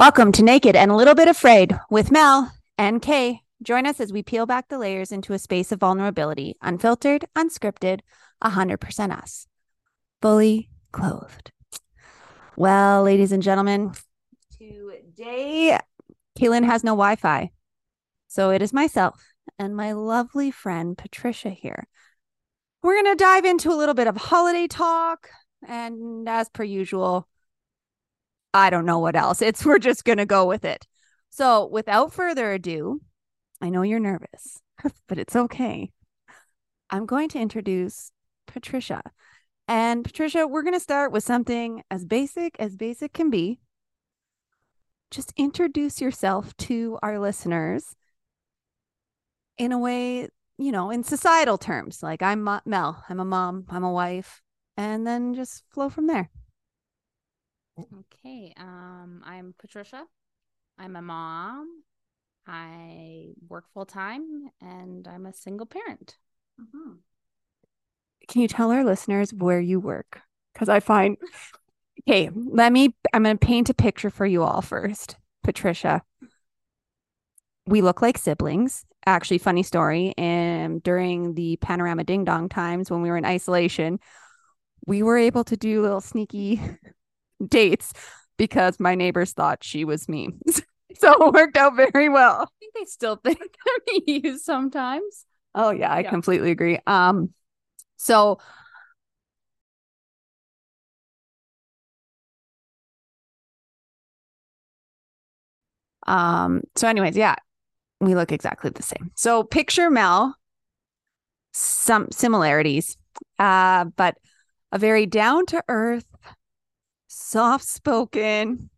Welcome to Naked and a Little Bit Afraid with Mel and Kay. Join us as we peel back the layers into a space of vulnerability, unfiltered, unscripted, 100% us, fully clothed. Well, ladies and gentlemen, today Kaylin has no Wi Fi. So it is myself and my lovely friend Patricia here. We're going to dive into a little bit of holiday talk. And as per usual, I don't know what else. It's we're just going to go with it. So, without further ado, I know you're nervous, but it's okay. I'm going to introduce Patricia. And Patricia, we're going to start with something as basic as basic can be. Just introduce yourself to our listeners in a way, you know, in societal terms. Like I'm Mel, I'm a mom, I'm a wife, and then just flow from there. Okay. Um, I'm Patricia. I'm a mom. I work full time and I'm a single parent. Mm-hmm. Can you tell our listeners where you work? Because I find, okay, let me, I'm going to paint a picture for you all first. Patricia, we look like siblings. Actually, funny story. And during the panorama ding dong times when we were in isolation, we were able to do little sneaky dates because my neighbors thought she was me. so it worked out very well. I think they still think of you sometimes. Oh yeah, I yeah. completely agree. Um so Um so anyways, yeah, we look exactly the same. So picture Mel some similarities. Uh but a very down to earth soft spoken,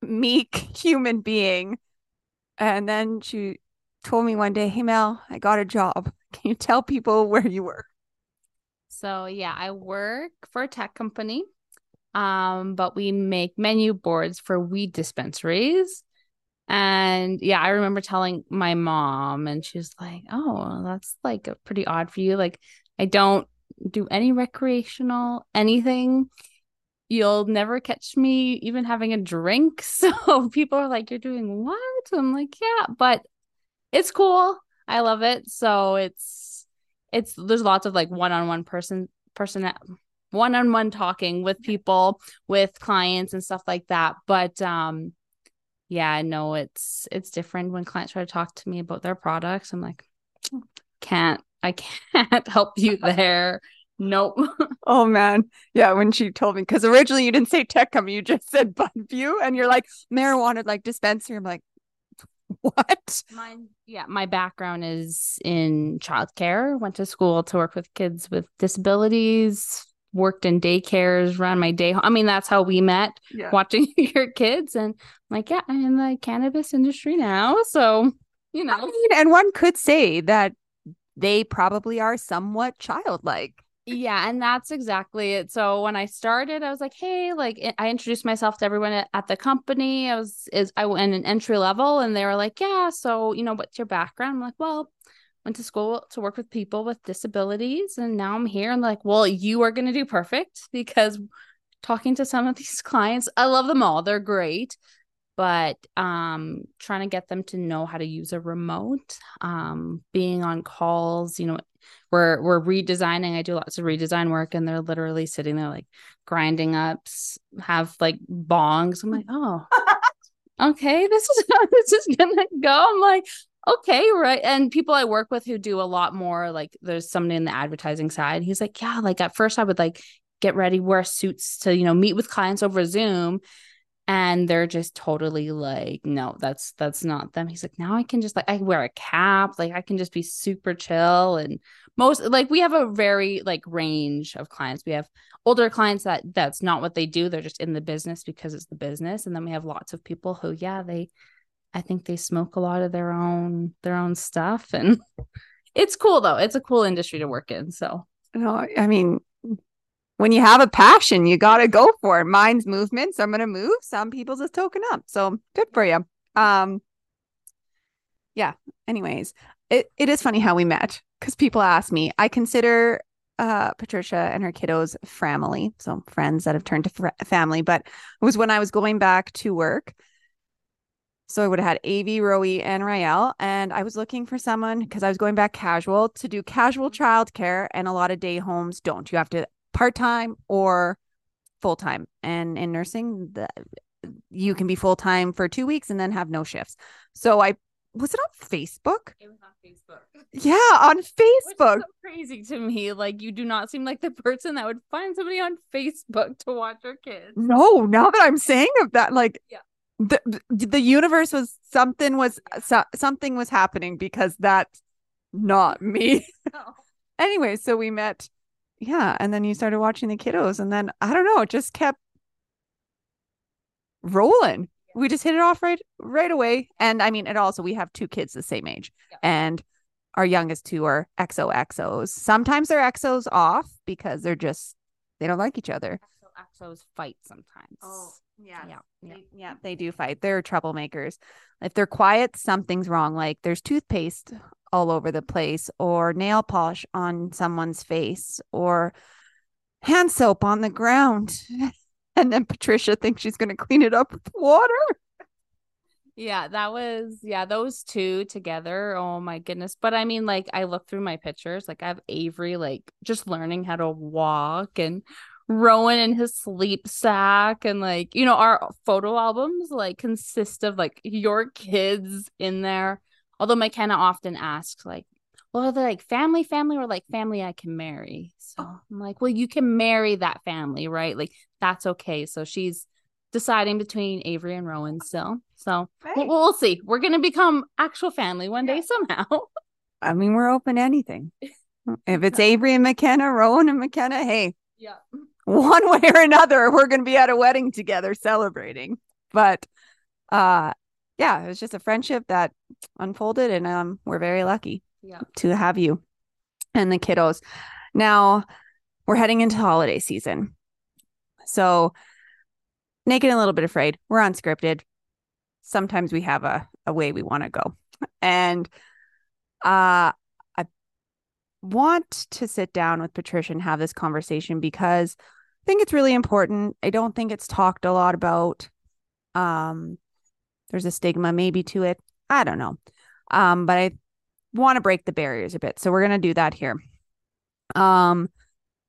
meek human being. And then she told me one day, Hey, Mel, I got a job. Can you tell people where you work? So, yeah, I work for a tech company, um, but we make menu boards for weed dispensaries. And yeah, I remember telling my mom, and she's like, Oh, that's like pretty odd for you. Like, I don't do any recreational anything you'll never catch me even having a drink. So people are like, You're doing what? I'm like, Yeah, but it's cool. I love it. So it's it's there's lots of like one-on-one person person one-on-one talking with people with clients and stuff like that but um yeah no it's it's different when clients try to talk to me about their products i'm like can't i can't help you there Nope. oh man. Yeah, when she told me because originally you didn't say tech company, you just said Bunview, and you're like marijuana like dispensary. I'm like, what? My yeah, my background is in childcare. Went to school to work with kids with disabilities. Worked in daycares, ran my day. I mean, that's how we met, yeah. watching your kids. And I'm like, yeah, I'm in the cannabis industry now. So, you know. I mean, and one could say that they probably are somewhat childlike. Yeah, and that's exactly it. So when I started, I was like, "Hey, like I introduced myself to everyone at, at the company. I was is I went an entry level, and they were like, "Yeah, so you know, what's your background?" I'm like, "Well, went to school to work with people with disabilities, and now I'm here." And like, "Well, you are going to do perfect because talking to some of these clients, I love them all. They're great, but um trying to get them to know how to use a remote um being on calls you know we're we're redesigning. I do lots of redesign work, and they're literally sitting there like grinding ups, have like bongs. I'm like, oh, okay, this is how this is gonna go. I'm like, okay, right. And people I work with who do a lot more, like there's somebody in the advertising side. He's like, yeah, like at first I would like get ready, wear suits to, you know, meet with clients over Zoom and they're just totally like no that's that's not them. He's like now i can just like i wear a cap like i can just be super chill. And most like we have a very like range of clients. We have older clients that that's not what they do. They're just in the business because it's the business. And then we have lots of people who yeah they i think they smoke a lot of their own their own stuff. And it's cool though. It's a cool industry to work in so. No i mean when you have a passion, you got to go for it. Mine's movement. So I'm going to move. Some people's is token up. So good for you. Um, yeah. Anyways, it, it is funny how we met because people ask me. I consider uh, Patricia and her kiddos family, so friends that have turned to fr- family, but it was when I was going back to work. So I would have had Avi, Roe, and Rael, and I was looking for someone because I was going back casual to do casual childcare, and a lot of day homes don't. You have to part time or full time, and in nursing, the, you can be full time for two weeks and then have no shifts. So I was it on Facebook? It was on Facebook. Yeah, on Facebook. So crazy to me. Like you do not seem like the person that would find somebody on Facebook to watch your kids. No, now that I'm saying of that, like yeah. the the universe was something was so, something was happening because that's not me. No. anyway, so we met. Yeah, and then you started watching the kiddos, and then I don't know, it just kept rolling we just hit it off right right away. And I mean, it also we have two kids the same age, yeah. and our youngest two are exo-exos. Sometimes they're exos off because they're just they don't like each other. exos fight sometimes. Oh yeah, yeah, yeah, they, yeah. They do fight. They're troublemakers. If they're quiet, something's wrong. Like there's toothpaste all over the place, or nail polish on someone's face, or hand soap on the ground. and then Patricia thinks she's going to clean it up with water. Yeah, that was yeah, those two together. Oh my goodness. But I mean, like I look through my pictures, like I have Avery like just learning how to walk and Rowan in his sleep sack and like, you know, our photo albums like consist of like your kids in there. Although McKenna often asks, like, well, are they like family, family, or like family I can marry? So I'm like, well, you can marry that family, right? Like that's okay. So she's deciding between Avery and Rowan still. So we'll, we'll, see. We're gonna become actual family one day somehow. I mean, we're open to anything. If it's Avery and McKenna, Rowan and McKenna, hey, yeah, one way or another, we're gonna be at a wedding together celebrating. But uh yeah, it was just a friendship that unfolded and um we're very lucky yeah. to have you and the kiddos. Now we're heading into holiday season. So, naked and a little bit afraid. We're unscripted. Sometimes we have a, a way we want to go. And uh, I want to sit down with Patricia and have this conversation because I think it's really important. I don't think it's talked a lot about. Um, there's a stigma maybe to it. I don't know. Um, but I want to break the barriers a bit. So we're going to do that here. Um,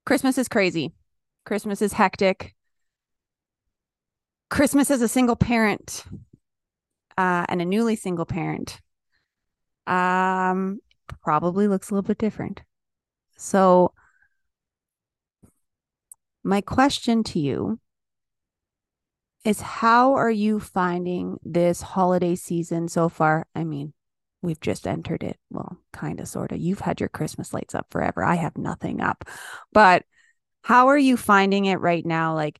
Christmas is crazy. Christmas is hectic. Christmas as a single parent uh, and a newly single parent um, probably looks a little bit different. So, my question to you is how are you finding this holiday season so far? I mean, we've just entered it. Well, kind of, sort of. You've had your Christmas lights up forever. I have nothing up. But how are you finding it right now? Like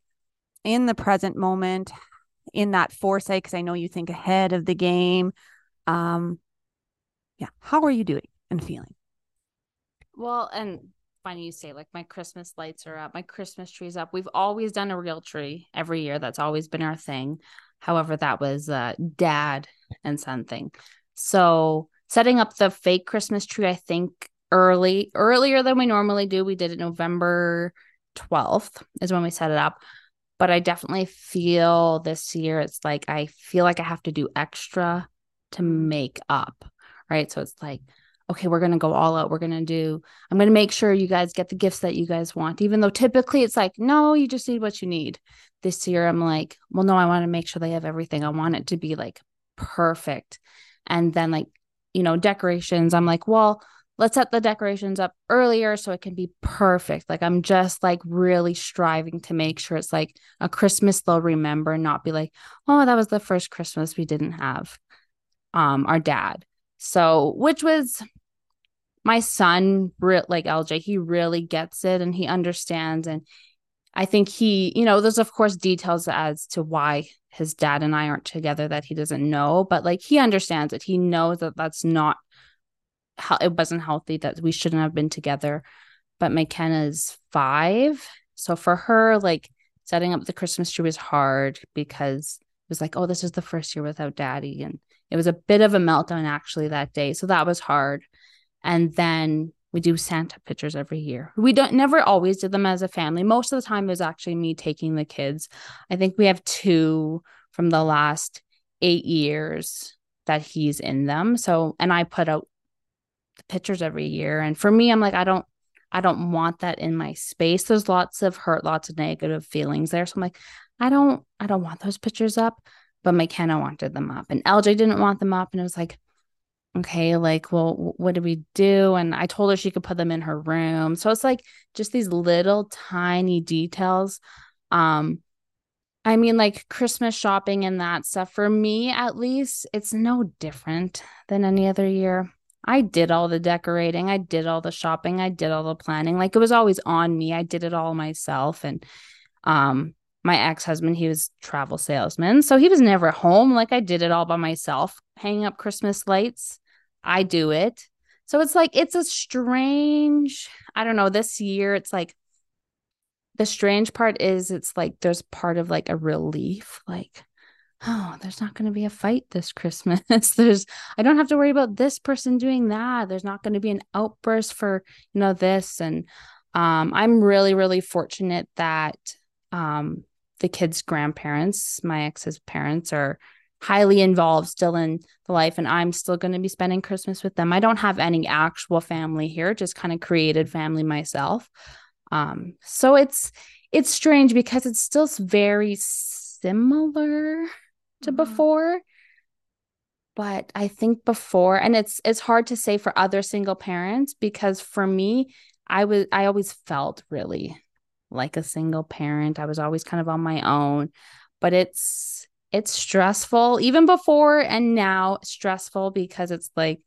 in the present moment, in that foresight, because I know you think ahead of the game. Um, yeah. How are you doing and feeling? Well, and funny you say like my Christmas lights are up, my Christmas tree's up. We've always done a real tree every year. That's always been our thing. However, that was dad and son thing. So setting up the fake Christmas tree, I think early, earlier than we normally do. We did it November 12th is when we set it up. But I definitely feel this year it's like I feel like I have to do extra to make up. Right. So it's like, okay, we're going to go all out. We're going to do, I'm going to make sure you guys get the gifts that you guys want, even though typically it's like, no, you just need what you need. This year, I'm like, well, no, I want to make sure they have everything. I want it to be like perfect. And then, like, you know, decorations, I'm like, well, let's set the decorations up earlier so it can be perfect. Like I'm just like really striving to make sure it's like a Christmas they'll remember, and not be like, oh, that was the first Christmas we didn't have um our dad. So which was my son, like LJ, he really gets it and he understands. And I think he, you know, there's of course details as to why his dad and I aren't together that he doesn't know, but like he understands it. He knows that that's not how it wasn't healthy that we shouldn't have been together but mckenna's five so for her like setting up the christmas tree was hard because it was like oh this is the first year without daddy and it was a bit of a meltdown actually that day so that was hard and then we do Santa pictures every year. We don't never always did them as a family. Most of the time it was actually me taking the kids. I think we have two from the last 8 years that he's in them. So and I put out the pictures every year and for me I'm like I don't I don't want that in my space. There's lots of hurt, lots of negative feelings there. So I'm like I don't I don't want those pictures up, but McKenna wanted them up and LJ didn't want them up and it was like okay, like, well, what do we do? And I told her she could put them in her room. So it's like just these little tiny details. Um, I mean, like Christmas shopping and that stuff, for me at least, it's no different than any other year. I did all the decorating, I did all the shopping, I did all the planning. Like it was always on me. I did it all myself. And um, my ex-husband, he was travel salesman. So he was never home. Like I did it all by myself, hanging up Christmas lights I do it. So it's like, it's a strange, I don't know, this year, it's like, the strange part is it's like there's part of like a relief, like, oh, there's not going to be a fight this Christmas. there's, I don't have to worry about this person doing that. There's not going to be an outburst for, you know, this. And um, I'm really, really fortunate that um, the kids' grandparents, my ex's parents, are highly involved still in the life and I'm still going to be spending Christmas with them. I don't have any actual family here, just kind of created family myself. Um so it's it's strange because it's still very similar to mm-hmm. before. But I think before and it's it's hard to say for other single parents because for me I was I always felt really like a single parent. I was always kind of on my own, but it's it's stressful even before and now stressful because it's like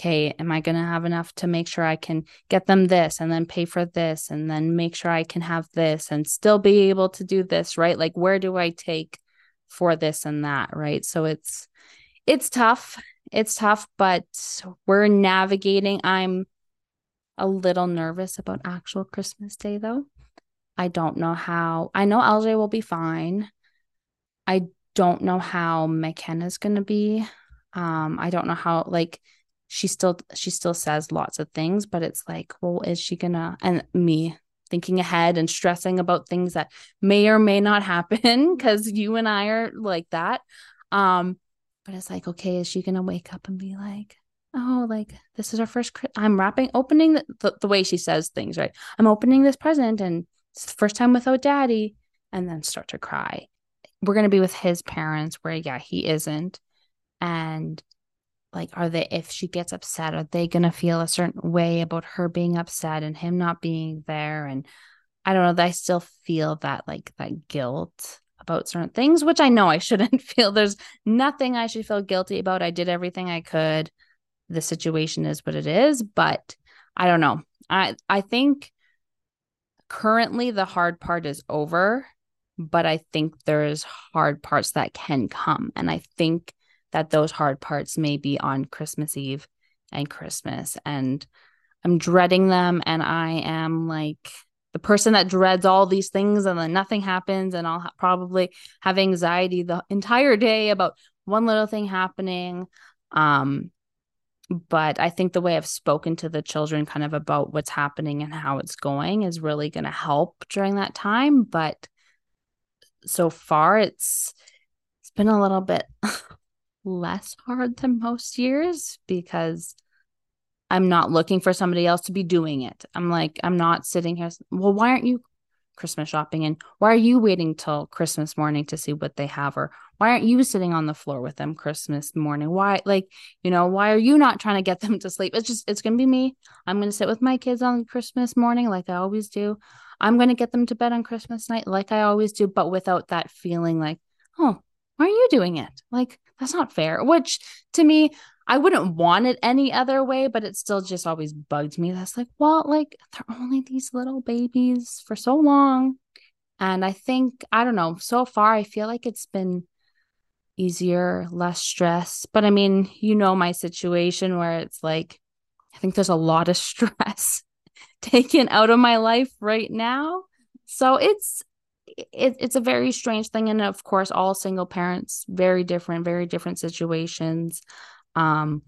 okay am i going to have enough to make sure i can get them this and then pay for this and then make sure i can have this and still be able to do this right? Like where do i take for this and that right? So it's it's tough it's tough but we're navigating. I'm a little nervous about actual christmas day though. I don't know how i know lj will be fine. I don't know how McKenna's going to be. Um, I don't know how like she still she still says lots of things, but it's like, well, is she gonna and me thinking ahead and stressing about things that may or may not happen because you and I are like that. Um, but it's like, okay, is she gonna wake up and be like, oh, like this is our first? I'm wrapping, opening the, the, the way she says things, right? I'm opening this present and it's the first time without daddy, and then start to cry we're going to be with his parents where yeah he isn't. And like are they if she gets upset are they going to feel a certain way about her being upset and him not being there? And i don't know i still feel that like that guilt about certain things which i know i shouldn't feel. There's nothing i should feel guilty about. I did everything i could. The situation is what it is but i don't know. I i think currently the hard part is over but I think there's hard parts that can come. And I think that those hard parts may be on Christmas Eve and Christmas. And I'm dreading them. And I am like the person that dreads all these things and then nothing happens. And I'll ha- probably have anxiety the entire day about one little thing happening. Um, but I think the way I've spoken to the children kind of about what's happening and how it's going is really going to help during that time. But so far it's it's been a little bit less hard than most years because I'm not looking for somebody else to be doing it. I'm like, I'm not sitting here. Well, why aren't you Christmas shopping? And why are you waiting till Christmas morning to see what they have? Or why aren't you sitting on the floor with them Christmas morning? Why, like, you know, why are you not trying to get them to sleep? It's just, it's going to be me. I'm going to sit with my kids on Christmas morning like I always do. I'm going to get them to bed on Christmas night like I always do, but without that feeling like, oh, why are you doing it? Like, that's not fair. Which to me, I wouldn't want it any other way, but it still just always bugged me. That's like, well, like they're only these little babies for so long. And I think, I don't know, so far I feel like it's been easier, less stress. But I mean, you know, my situation where it's like, I think there's a lot of stress taken out of my life right now. So it's it, it's a very strange thing and of course all single parents very different very different situations um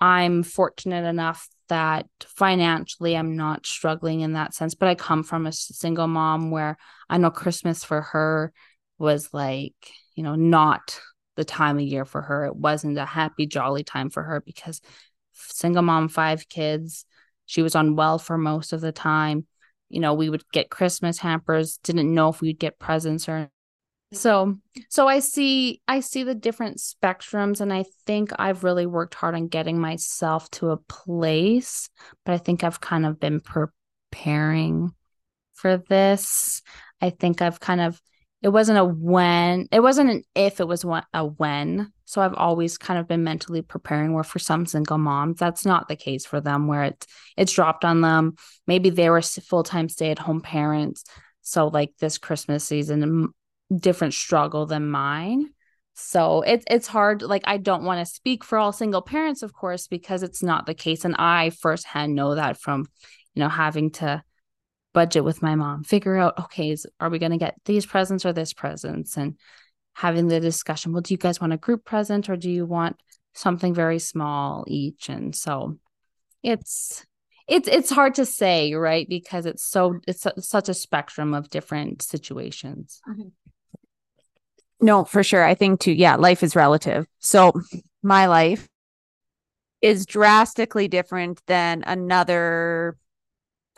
i'm fortunate enough that financially I'm not struggling in that sense, but I come from a single mom where I know Christmas for her was like, you know, not the time of year for her. It wasn't a happy, jolly time for her because single mom, five kids, she was on well for most of the time. You know, we would get Christmas hampers, didn't know if we'd get presents or so so i see i see the different spectrums and i think i've really worked hard on getting myself to a place but i think i've kind of been preparing for this i think i've kind of it wasn't a when it wasn't an if it was a when so i've always kind of been mentally preparing where for some single moms that's not the case for them where it's it's dropped on them maybe they were full-time stay-at-home parents so like this christmas season different struggle than mine. So it's it's hard. Like I don't want to speak for all single parents, of course, because it's not the case. And I firsthand know that from, you know, having to budget with my mom, figure out, okay, is, are we going to get these presents or this presents? And having the discussion, well, do you guys want a group present or do you want something very small each? And so it's it's it's hard to say, right? Because it's so it's such a spectrum of different situations. Mm-hmm. No, for sure. I think too. Yeah, life is relative. So my life is drastically different than another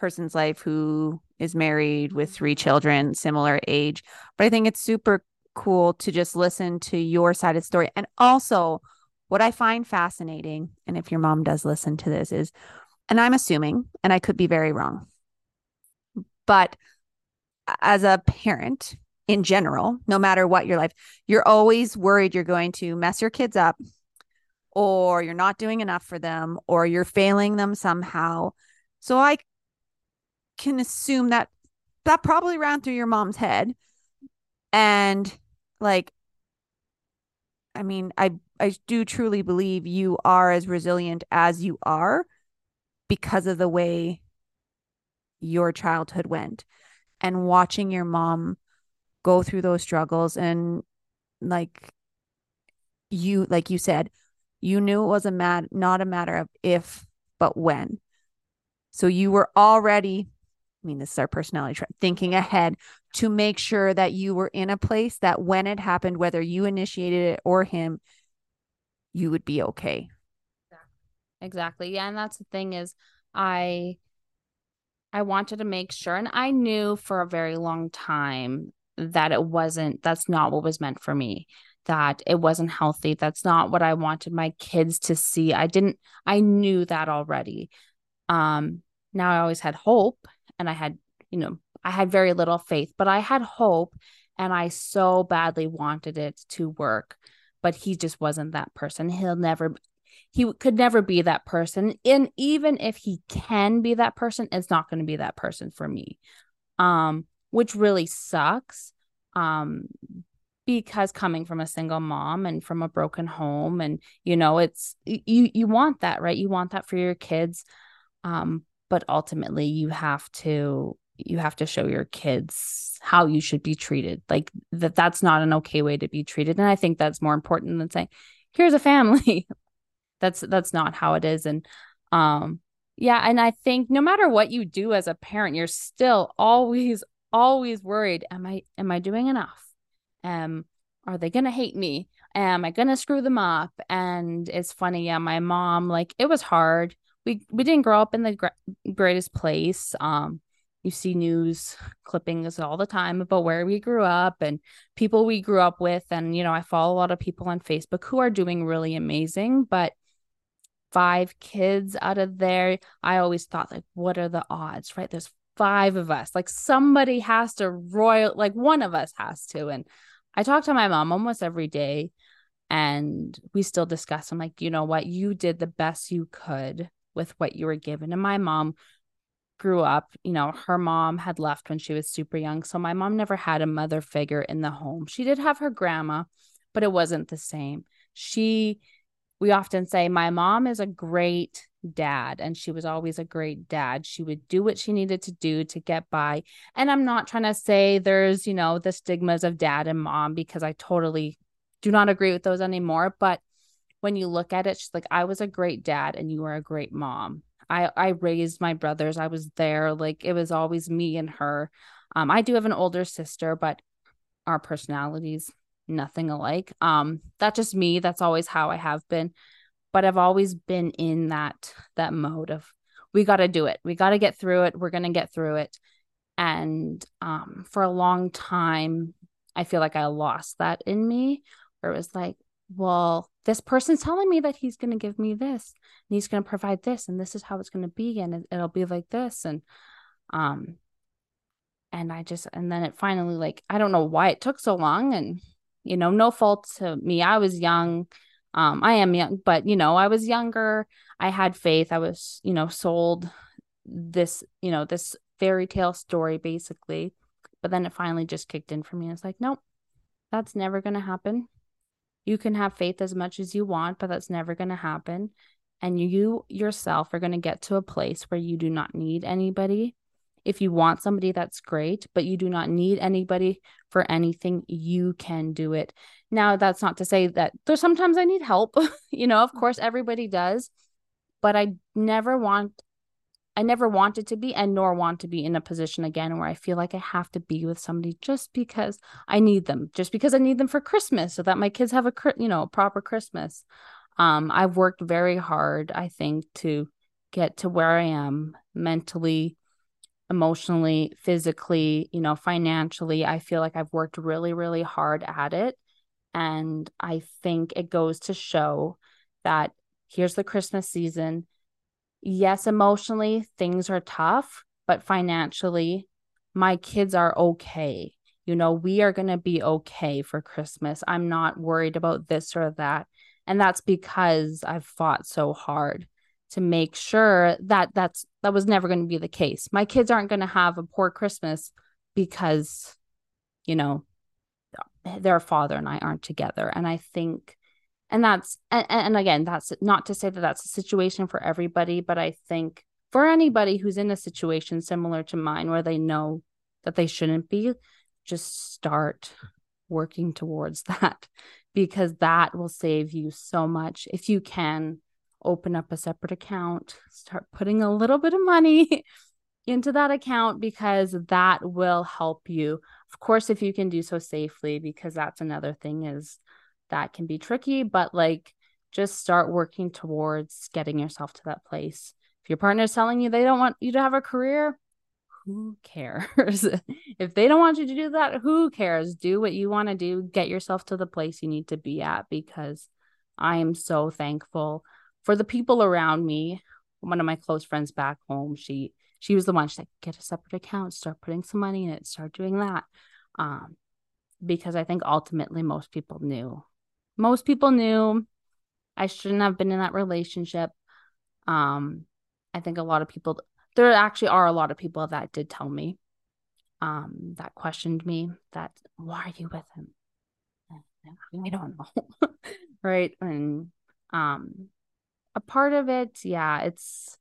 person's life who is married with mm-hmm. three children, similar age. But I think it's super cool to just listen to your side of the story. And also, what I find fascinating, and if your mom does listen to this, is, and I'm assuming, and I could be very wrong, but as a parent, in general, no matter what your life, you're always worried you're going to mess your kids up or you're not doing enough for them or you're failing them somehow. So I can assume that that probably ran through your mom's head. And like, I mean, I I do truly believe you are as resilient as you are because of the way your childhood went and watching your mom go through those struggles and like you like you said you knew it was a mad not a matter of if but when so you were already i mean this is our personality trait thinking ahead to make sure that you were in a place that when it happened whether you initiated it or him you would be okay. Exactly. Yeah and that's the thing is i i wanted to make sure and i knew for a very long time that it wasn't that's not what was meant for me that it wasn't healthy that's not what i wanted my kids to see. I didn't i knew that already. Um now i always had hope and i had you know i had very little faith but i had hope and i so badly wanted it to work but he just wasn't that person. He'll never he could never be that person and even if he can be that person it's not going to be that person for me um which really sucks um because coming from a single mom and from a broken home and you know it's you you want that right? You want that for your kids um but ultimately you have to you have to show your kids how you should be treated. Like that that's not an okay way to be treated. And i think that's more important than saying here's a family. That's that's not how it is. And um yeah and i think no matter what you do as a parent you're still always always worried am i am i doing enough? Um are they gonna hate me? Am i gonna screw them up? And it's funny yeah my mom like it was hard we we didn't grow up in the gr- greatest place um you see news clippings all the time about where we grew up and people we grew up with and you know i follow a lot of people on facebook who are doing really amazing but five kids out of there i always thought like what are the odds right there's five of us. Like somebody has to royal, like one of us has to. And I talk to my mom almost every day and we still discuss. I'm like, you know what? You did the best you could with what you were given. And my mom grew up, you know, her mom had left when she was super young. So my mom never had a mother figure in the home. She did have her grandma, but it wasn't the same. She, we often say, my mom is a great dad and she was always a great dad she would do what she needed to do to get by and i'm not trying to say there's you know the stigmas of dad and mom because i totally do not agree with those anymore but when you look at it she's like i was a great dad and you were a great mom I I raised my brothers. I was there. Like it was always me and her. Um, I do have an older sister, but our personalities nothing alike. Um, that's just me. That's always how I have been. But I've always been in that that mode of we got to do it. We got to get through it. We're to get through it. And um, for a long time, I feel like I lost that in me, where it was like, well, this person's telling me that he's going to give me this and he's going to provide this and this is how it's going to be and it, it'll be like this and um and I just and then it finally like I don't know why it took so long and you know no fault to me I was young um I am young but you know I was younger I had faith I was you know sold this you know this fairy tale story basically but then it finally just kicked in for me and it's like nope that's never going to happen you can have faith as much as you want, but that's never going to happen. And you yourself are going to get to a place where you do not need anybody. If you want somebody, that's great, but you do not need anybody for anything. You can do it. Now, that's not to say that there's sometimes I need help. you know, of course, everybody does, but I never want I never wanted to be and nor want to be in a position again where I feel like I have to be with somebody just because I need them, just because I need them for Christmas so that my kids have a you know, proper Christmas. Um I've worked very hard, I think, to get to where I am mentally, emotionally, physically, you know, financially. I feel like I've worked really really hard at it and I think it goes to show that here's the Christmas season yes, emotionally things are tough, but financially, my kids are okay. You know, we are going to be okay for Christmas. I'm not worried about this or that. And that's because I've fought so hard to make sure that that's that was never going to be the case. My kids aren't going to have a poor Christmas because you know their father and I aren't together. And I think and that's and, and again that's not to say that that's a situation for everybody but i think for anybody who's in a situation similar to mine where they know that they shouldn't be just start working towards that because that will save you so much. If you can open up a separate account start putting a little bit of money into that account because that will help you. Of course if you can do so safely because that's another thing is that can be tricky, but like just start working towards getting yourself to that place. If your partner is telling you they don't want you to have a career, who cares? if they don't want you to do that, who cares? Do what you want to do, get yourself to the place you need to be at because I am so thankful for the people around me. One of my close friends back home, she she was the one she's like, get a separate account, start putting some money in it, start doing that. Um, because I think ultimately most people knew most people knew I shouldn't have been in that relationship. Um, I think a lot of people, there actually are a lot of people that did tell me, um, that questioned me that, why are you with him? I don't know. right. And, um, a part of it, yeah, it's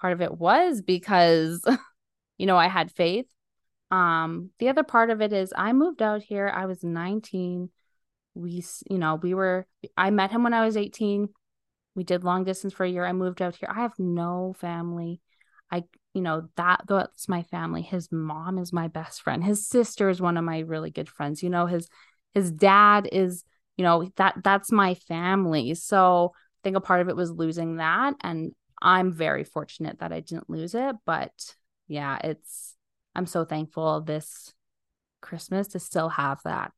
part of it was because, you know, I had faith. Um, the other part of it is I moved out here. I was 19 we you know we were i met him when i was 18 we did long distance for a year. I moved out here. I have no family. I you know that that's my family. His mom is my best friend. His sister is one of my really good friends you know his his dad is you know that that's my family. So i think a part of it was losing that and i'm very fortunate that i didn't lose it but yeah it's i'm so thankful this christmas to still have that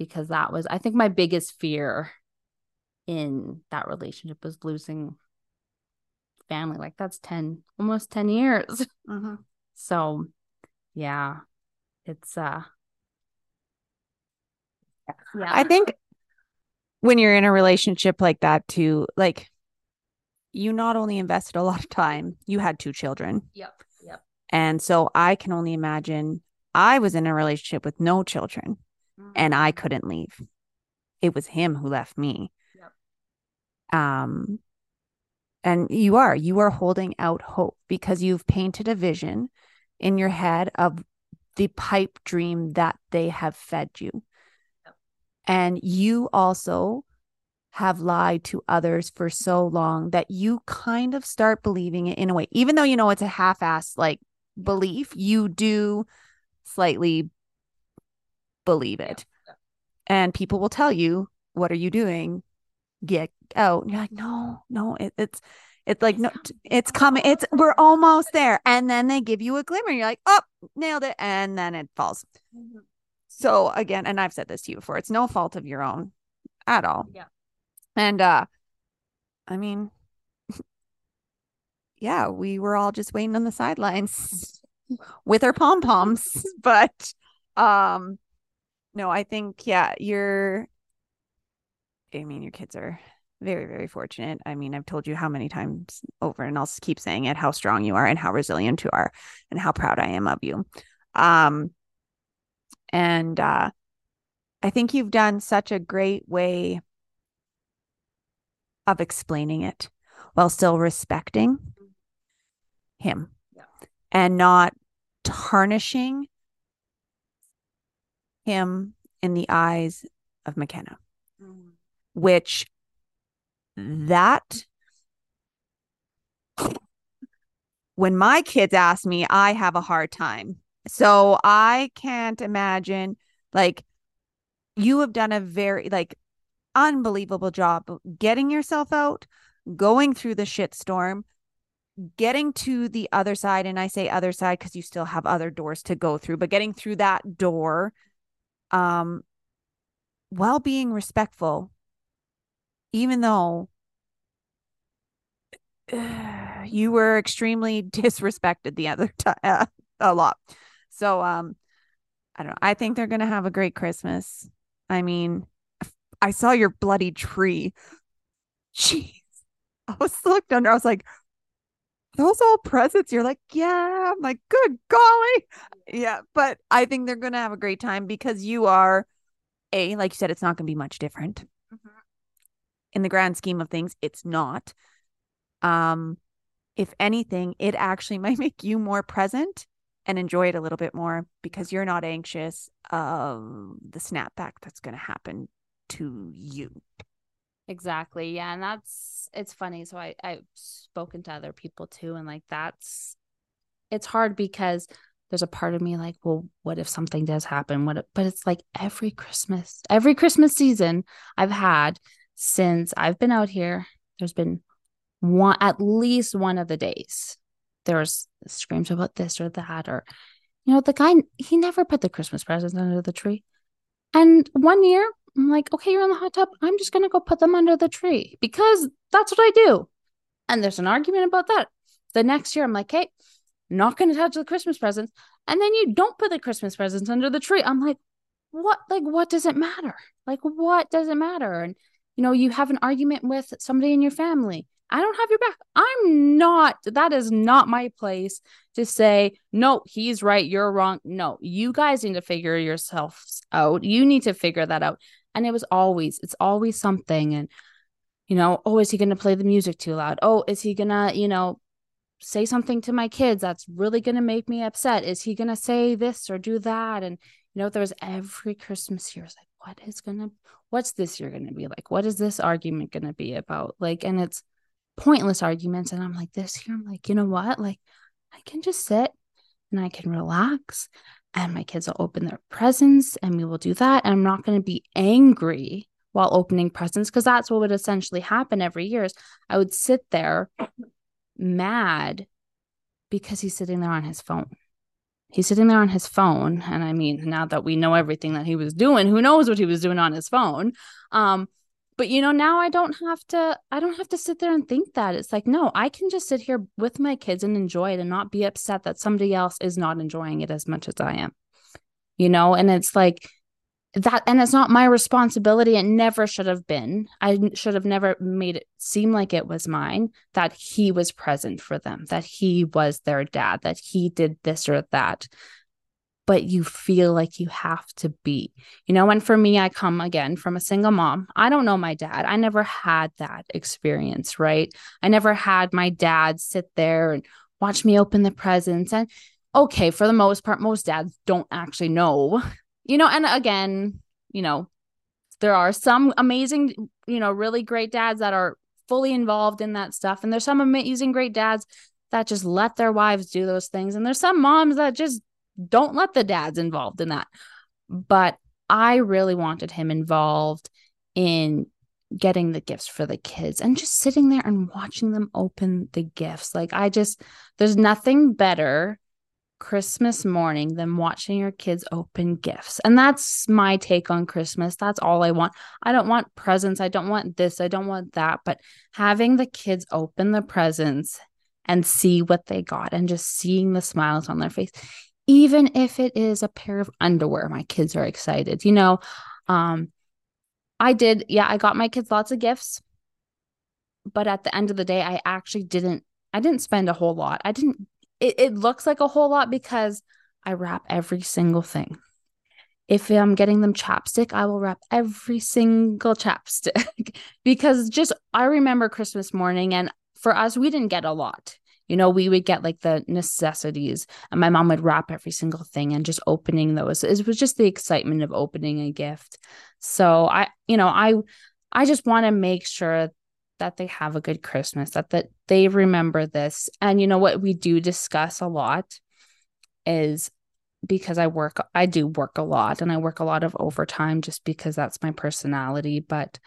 because that was I think my biggest fear in that relationship was losing family. Like that's 10 almost 10 years. Mm-hmm. So yeah, it's uh yeah. I think when you're in a relationship like that too, like you not only invested a lot of time, you had two children. Yep. Yep. And so I can only imagine I was in a relationship with no children and I couldn't leave. It was him who left me. Yep. Um and you are you are holding out hope because you've painted a vision in your head of the pipe dream that they have fed you. Yep. And you also have lied to others for so long that you kind of start believing it in a way, even though you know it's a half assed like belief, you do slightly believe it. And people will tell you, What are you doing? Get out. And you're like, No, no, it, it's it's like no, it's coming. It's we're almost there, and then they give you a glimmer. You're like, oh, nailed it, and then it falls. Mm-hmm. So again, and I've said this to you before, it's no fault of your own at all. Yeah. And uh, I mean, yeah, we were all just waiting on the sidelines with our pom poms, but um, no, I think yeah, you're. I mean, your kids are very very fortunate i mean i've told you how many times over and i'll keep saying it how strong you are and how resilient you are and how proud i am of you um and uh i think you've done such a great way of explaining it while still respecting him yeah. and not tarnishing him in the eyes of mckenna mm-hmm. which that when my kids ask me, I have a hard time. So I can't imagine like you have done a very like unbelievable job getting yourself out, going through the shitstorm, getting to the other side. And I say other side because you still have other doors to go through, but getting through that door, um, while being respectful even though you were extremely disrespected the other time uh, a lot. So um I don't know. I think they're to have a great Christmas. I mean, I saw your bloody tree. Jeez. I was looked under. I was like, those all presents. You're like, yeah. I'm like, good golly. Yeah. But I think they're going to have a great time because you are, A, like you said, it's not going to be much different in the grand scheme of things, it's not. Um, if anything, it actually might make you more present and enjoy it a little bit more because you're not anxious of the snapback that's going to happen to you. Exactly. Yeah. And that's, it's funny. So I, I've spoken to other people too. And like, that's, it's hard because there's a part of me like, well, what if something does happen? What, if, but it's like every Christmas, every Christmas season I've had, since I've been out here, there's been one at least one of the days there's screams about this or that or you know the guy he never put the christmas presents under the tree and one year i'm like okay you're in the hot tub i'm just going to go put them under the tree because that's what i do and there's an argument about that the next year i'm like hey not going to touch the christmas presents and then you don't put the christmas presents under the tree i'm like what like what does it matter like what does it matter and you know, you have an argument with somebody in your family. I don't have your back. I'm not, that is not my place to say, no, he's right, you're wrong. No, you guys need to figure yourselves out. You need to figure that out. And it was always, it's always something. And, you know, oh, is he going to play the music too loud? Oh, is he going to, you know, say something to my kids that's really going to make me upset? Is he going to say this or do that? And, you know, there was every Christmas year, was like, what is going to, what's this year going to be like? What is this argument going to be about? Like, and it's pointless arguments. And I'm like, this year, I'm like, you know what? Like, I can just sit and I can relax and my kids will open their presents and we will do that. And I'm not going to be angry while opening presents because that's what would essentially happen every year is I would sit there mad because he's sitting there on his phone he's sitting there on his phone and i mean now that we know everything that he was doing who knows what he was doing on his phone um but you know now i don't have to i don't have to sit there and think that. It's like no i can just sit here with my kids and enjoy it and not be upset that somebody else is not enjoying it as much as i am you know? And it's like that and it's not my responsibility. It never should have been. I should have never made it seem like it was mine that he was present for them that he was their dad that he did this or that but you feel like you have to be. You know and for me i come again from a single mom. I don't know my dad. I never had that experience right? I never had my dad sit there and watch me open the presents. And okay for the most part most dads don't actually know. You know, and again, you know, there are some amazing, you know, really great dads that are fully involved in that stuff. And there's some amazing, great dads that just let their wives do those things. And there's some moms that just don't let the dads involved in that. But I really wanted him involved in getting the gifts for the kids and just sitting there and watching them open the gifts. Like, I just, there's nothing better Christmas morning than watching your kids open gifts. And that's my take on Christmas. That's all I want. I don't want presents. I don't want this. I don't want that. But having the kids open the presents and see what they got and just seeing the smiles on their face, even if it is a pair of underwear, my kids are excited. You know, um, I did, yeah, I got my kids lots of gifts. But at the end of the day, I actually didn't I didn't spend a whole lot. I didn't it, it looks like a whole lot because I wrap every single thing. If I'm getting them chapstick, I will wrap every single chapstick because just I remember Christmas morning and for us we didn't get a lot. You know, we would get like the necessities and my mom would wrap every single thing and just opening those. It was just the excitement of opening a gift. So I, you know, I I just want to make sure that they have a good Christmas, that that they remember this. And you know what we do discuss a lot is because I work I do work a lot and I work a lot of overtime just because that's my personality, but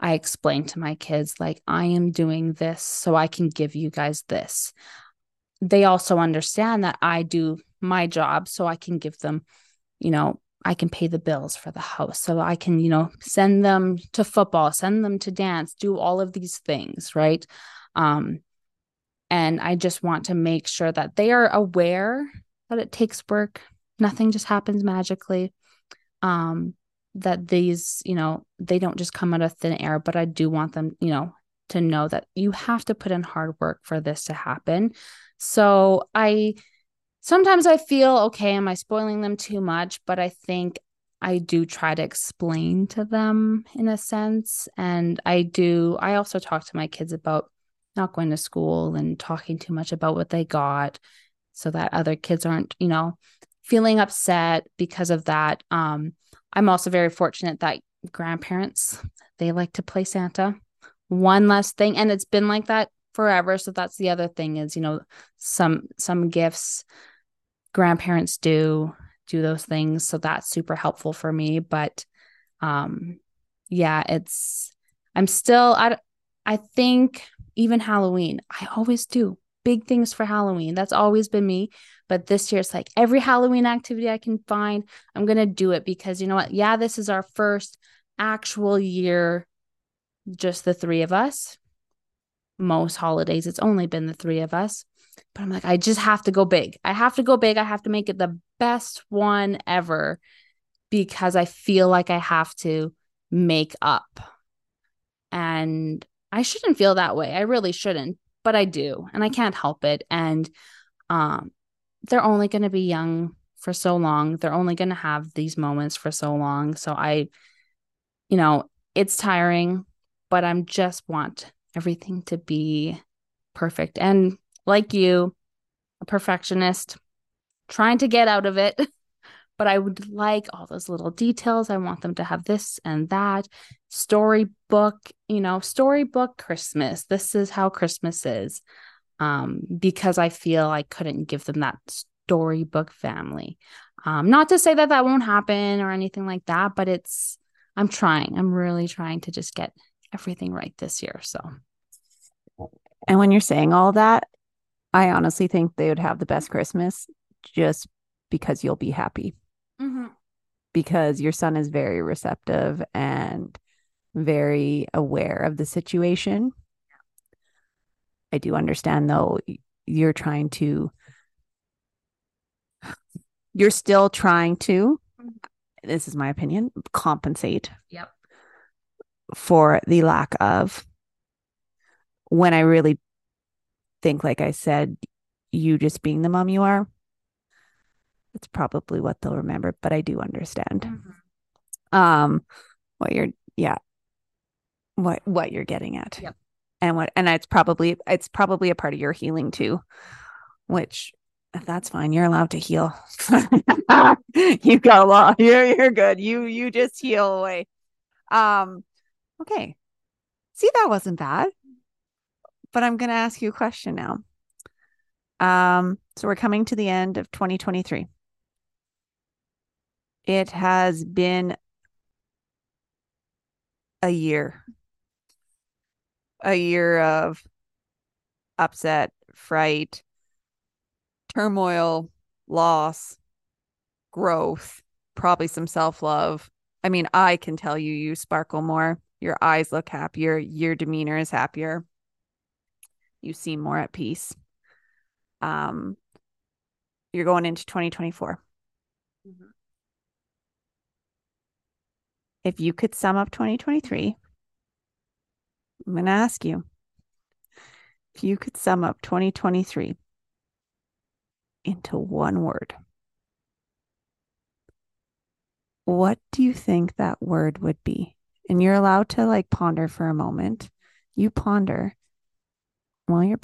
I explain to my kids like I am doing this so I can give you guys this. They also understand that I do my job so I can give them, you know, I can pay the bills for the house. So I can, you know, send them to football, send them to dance, do all of these things, right? Um, and I just want to make sure that they are aware that it takes work. Nothing just happens magically. Um, that these, you know, they don't just come out of thin air, but I do want them, you know, to know that you have to put in hard work for this to happen. So I sometimes I feel, okay, am I spoiling them too much? But I think I do try to explain to them in a sense. And I do, I also talk to my kids about not going to school and talking too much about what they got so that other kids aren't, you know, feeling upset because of that. Um, I'm also very fortunate that grandparents, they like to play Santa. One less thing. And it's been like that forever. So that's the other thing is, you know, some some gifts grandparents do do those things so that's super helpful for me but um yeah it's i'm still i i think even halloween i always do big things for halloween that's always been me but this year it's like every halloween activity i can find i'm going to do it because you know what yeah this is our first actual year just the three of us most holidays it's only been the three of us but I'm like, I just have to go big. I have to go big. I have to make it the best one ever because I feel like I have to make up. And I shouldn't feel that way. I really shouldn't, but I do. And I can't help it. And um, they're only going to be young for so long. They're only going to have these moments for so long. So I, you know, it's tiring, but I'm just want everything to be perfect. And like you, a perfectionist, trying to get out of it. But I would like all those little details. I want them to have this and that storybook, you know, storybook Christmas. This is how Christmas is. Um, because I feel I couldn't give them that storybook family. Um, not to say that that won't happen or anything like that, but it's, I'm trying. I'm really trying to just get everything right this year. So, and when you're saying all that, I honestly think they would have the best Christmas just because you'll be happy. Mm-hmm. Because your son is very receptive and very aware of the situation. I do understand, though, you're trying to, you're still trying to, this is my opinion, compensate. Yep. For the lack of when I really think, like I said, you just being the mom you are, it's probably what they'll remember. But I do understand. Mm-hmm. Um, what you're, yeah, what what you're getting at, yep. and what, and it's probably it's probably a part of your healing too, which if that's fine. You're allowed to heal. you've got a lot. You're you're good. You you just heal away. Um, okay. See, that wasn't bad. But I'm going to ask you a question now. Um, so we're coming to the end of 2023. It has been a year. A year of upset, fright, turmoil, loss, growth, probably some self love. I mean, I can tell you, you sparkle more. Your eyes look happier. Your demeanor is happier. You seem more at peace. Um, you're going into 2024. Mm-hmm. If you could sum up 2023, I'm going to ask you if you could sum up 2023 into one word, what do you think that word would be? And you're allowed to like ponder for a moment. You ponder while you're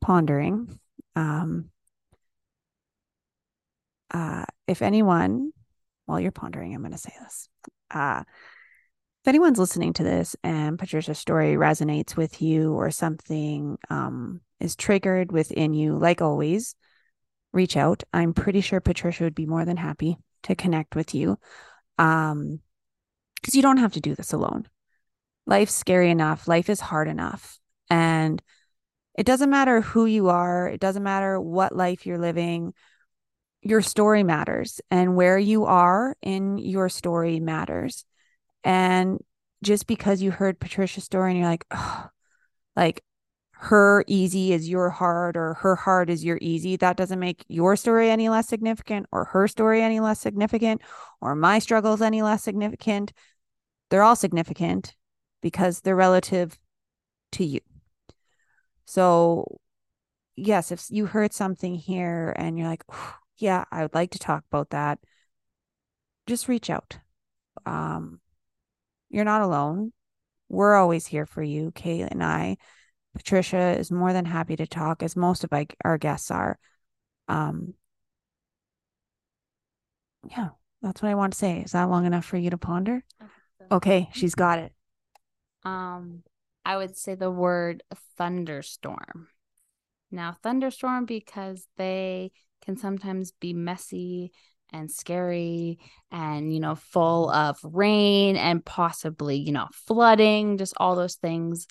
pondering. Um, uh, if anyone, while you're pondering, I'm going to say this. Uh, anyone's listening to this and Patricia's story resonates with you or something um, is triggered within you, like always, reach out. I'm pretty sure Patricia would be more than happy to connect with you um because you don't have to do this alone. Life's scary enough. Life is hard enough. And it doesn't matter who you are. It doesn't matter what life you're living. Your story matters and where you are in your story matters and just because you heard patricia's story and you're like oh, like her easy is your hard or her hard is your easy that doesn't make your story any less significant or her story any less significant or my struggles any less significant. They're all significant because they're relative to you. So yes if you heard something here and you're like yeah i would like to talk about that just reach out. Um you're not alone we're always here for you kate and i Patricia is more than happy to talk, as most of our guests are. Um, yeah, that's what I want to say. Is that long enough for you to ponder? Okay, she's got it. Um, I would say the word thunderstorm. Now, thunderstorm because they can sometimes be messy and scary and you know full of rain and possibly you know flooding just all those things.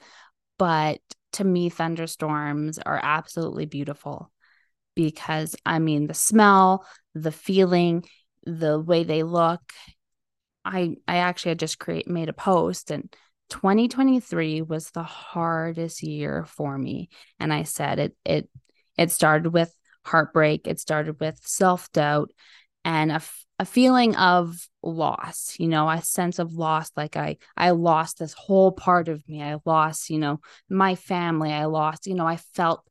But to me, thunderstorms are absolutely beautiful because I mean, the smell, the feeling, the way they look. I I actually had just create made a post and 2023 was the hardest year for me. And I said it it it started with heartbreak, it started with self-doubt and a a feeling of loss you know a sense of loss like i i lost this whole part of me. I lost you know my family. I lost you know i felt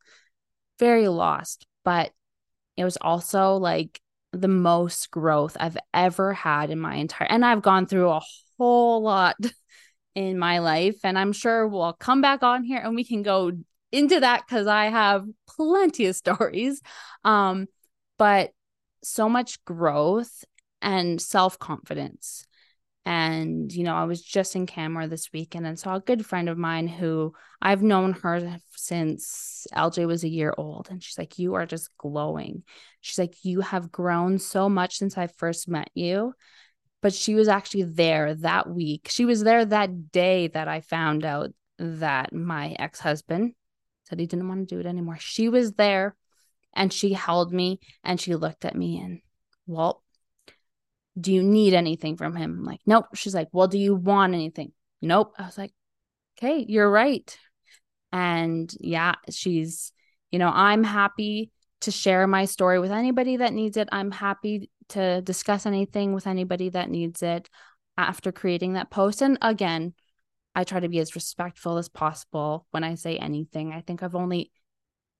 very lost but it was also like the most growth i've ever had in my entire and i've gone through a whole lot in my life and i'm sure we'll come back on here and we can go into that cuz i have plenty of stories. Um but so much growth and self confidence. And, you know, I was just in Canmore this weekend and saw a good friend of mine who I've known her since LJ was a year old. And she's like, You are just glowing. She's like, You have grown so much since I first met you. But she was actually there that week. She was there that day that I found out that my ex husband said he didn't want to do it anymore. She was there and she held me and she looked at me and, well, do you need anything from him? I'm like, nope. She's like, well, do you want anything? Nope. I was like, okay, you're right. And yeah, she's, you know, I'm happy to share my story with anybody that needs it. I'm happy to discuss anything with anybody that needs it after creating that post. And again, I try to be as respectful as possible when I say anything. I think I've only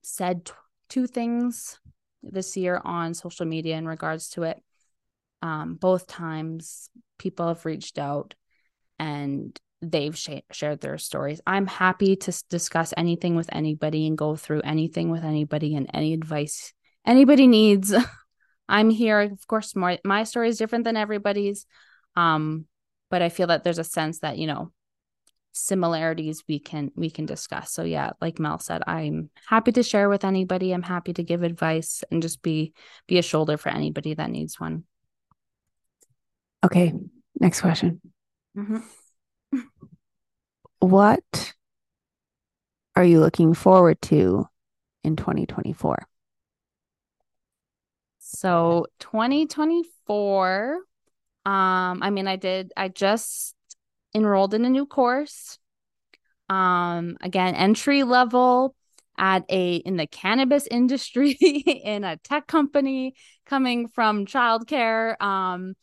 said two things this year on social media in regards to it um, both times people have reached out and they've sh- shared their stories. I'm happy to s- discuss anything with anybody and go through anything with anybody and any advice anybody needs. I'm here. Of course, my, my story is different than everybody's. Um, but I feel that there's a sense that, you know, similarities we can we can discuss. So yeah, like Mel said, I'm happy to share with anybody. I'm happy to give advice and just be be a shoulder for anybody that needs one. Okay, next question. Mm-hmm. What are you looking forward to in 2024? So 2024, um, I mean, I did, I just enrolled in a new course. Um, again, entry level at a in the cannabis industry in a tech company coming from childcare. Um,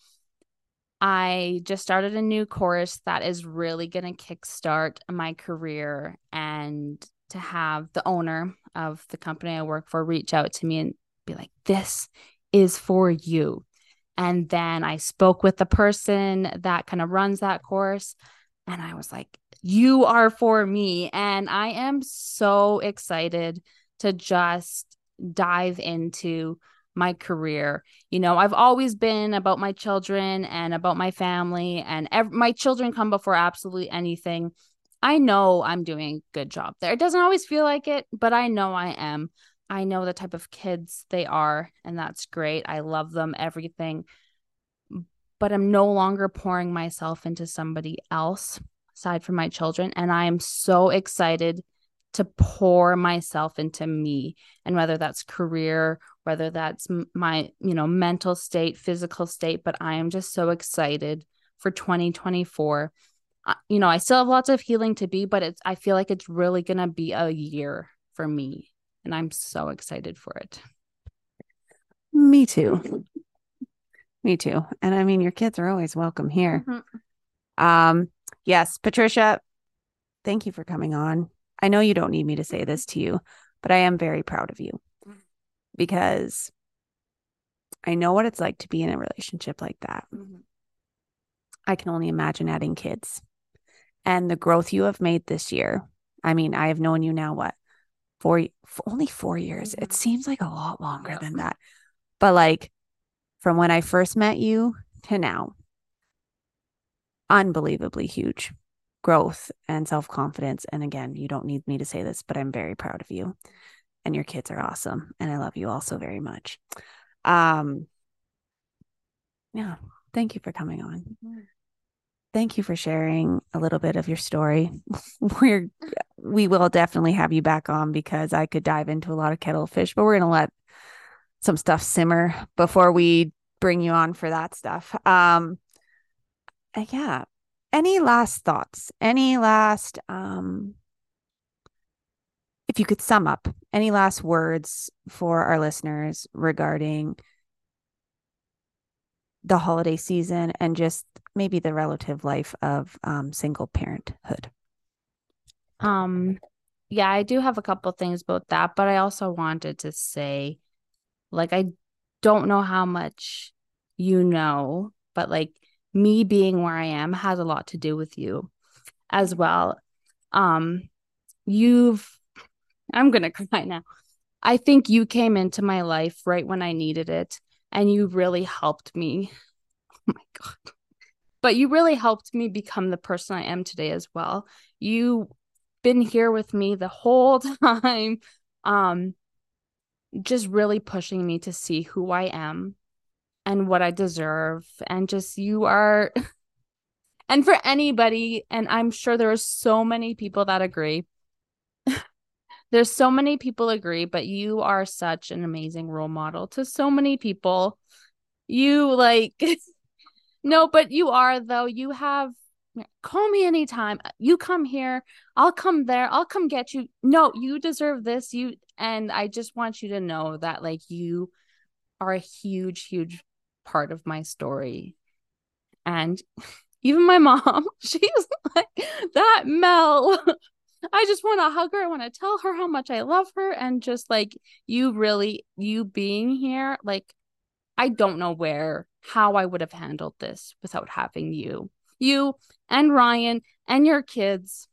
I just started a new course that is really going to kickstart my career and to have the owner of the company I work for reach out to me and be like, this is for you. And then I spoke with the person that kind of runs that course. And I was like, you are for me. And I am so excited to just dive into my career. You know, I've always been about my children and about my family, and ev- my children come before absolutely anything. I know I'm doing a good job there. It doesn't always feel like it, but I know I am. I know the type of kids they are, and that's great. I love them, everything. But I'm no longer pouring myself into somebody else aside from my children. And I am so excited to pour myself into me. And whether that's career, whether that's my, you know, mental state, physical state, but I am just so excited for 2024. Uh, you know, I still have lots of healing to be, but it's, I feel like it's really going to be a year for me and I'm so excited for it. Me too. Me too. And I mean, your kids are always welcome here. Mm-hmm. Um, yes, Patricia, thank you for coming on. I know you don't need me to say this to you, but I am very proud of you because I know what it's like to be in a relationship like that. Mm-hmm. I can only imagine adding kids and the growth you have made this year. I mean, I have known you now, what, four only four years. It mm-hmm. seems like a lot longer than that. But like from when i first met you to now unbelievably huge growth and self-confidence. And again you don't need me to say this but i'm very proud of you. And your kids are awesome. And i love you also very much. Um yeah. Thank you for coming on. Mm-hmm thank you for sharing a little bit of your story. We're we will definitely have you back on because I could dive into a lot of kettlefish, but we're gonna let some stuff simmer before we bring you on for that stuff. Um uh, yeah. Any last thoughts? Any last um if you could sum up any last words for our listeners regarding the holiday season and just maybe the relative life of um, single parenthood? Um, yeah, I do have a couple things about that, but I also wanted to say, like, I don't know how much you know, but like me being where I am has a lot to do with you as well. Um, you've, I'm gonna cry now. I think you came into my life right when I needed it and you really helped me. Oh my God. But you really helped me become the person I am today as well. You've been here with me the whole time um just really pushing me to see who I am and what I deserve and just you are and for anybody and I'm sure there are so many people that agree there's so many people agree, but you are such an amazing role model to so many people. You like no, but you are though. You have call me anytime. You come here, I'll come there, I'll come get you. No, you deserve this. You and I just want you to know that like you are a huge, huge part of my story. And even my mom, she's like that Mel I just want to hug her. I want to tell her how much I love her. And just like you really, you being here, like, I don't know where, how I would have handled this without having you, you and Ryan and your kids.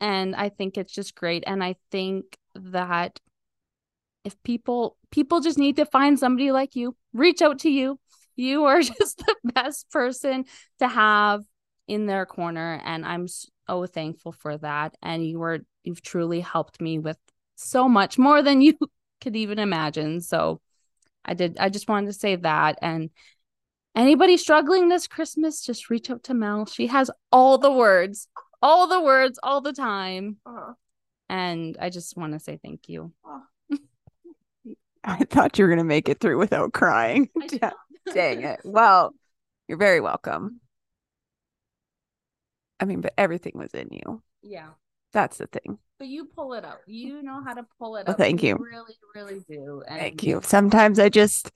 And I think it's just great. And I think that if people, people just need to find somebody like you, reach out to you. You are just the best person to have in their corner and I'm so thankful for that and you were you've truly helped me with so much more than you could even imagine. So I did I just wanted to say that and anybody struggling this Christmas just reach out to Mel. She has all the words, all the words all the time. Uh-huh. And I just want to say thank you. I thought you were going to make it through without crying. Dang it. Well, you're very welcome. I mean, but everything was in you. Yeah. That's the thing. But you pull it up. You know how to pull it well, up. Thank you. you. Really, really do. And thank you. Sometimes I just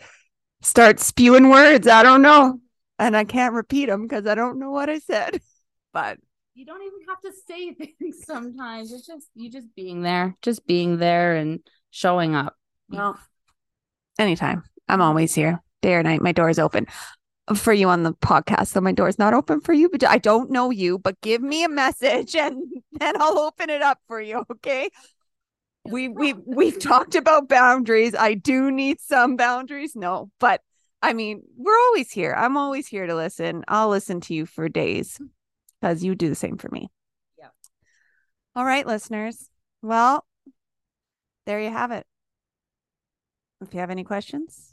start spewing words. I don't know. And I can't repeat them because I don't know what I said. But you don't even have to say things sometimes. It's just you just being there, just being there and showing up. Well, anytime. I'm always here, day or night. My door is open for you on the podcast. So my door's not open for you, but I don't know you, but give me a message and then I'll open it up for you. Okay. We we we've talked about boundaries. I do need some boundaries. No, but I mean, we're always here. I'm always here to listen. I'll listen to you for days because you do the same for me. Yeah. All right, listeners. Well, there you have it. If you have any questions,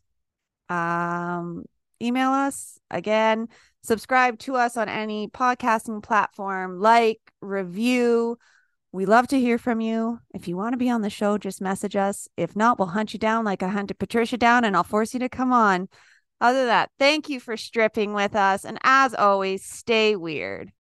um, email us. Again subscribe to us on any podcasting platform. Like review. We love to hear from you. If you want to be on the show just message us. If not we'll hunt you down like i hunted patricia down and i'll force you to come on. Other than that thank you for stripping with us and as always stay weird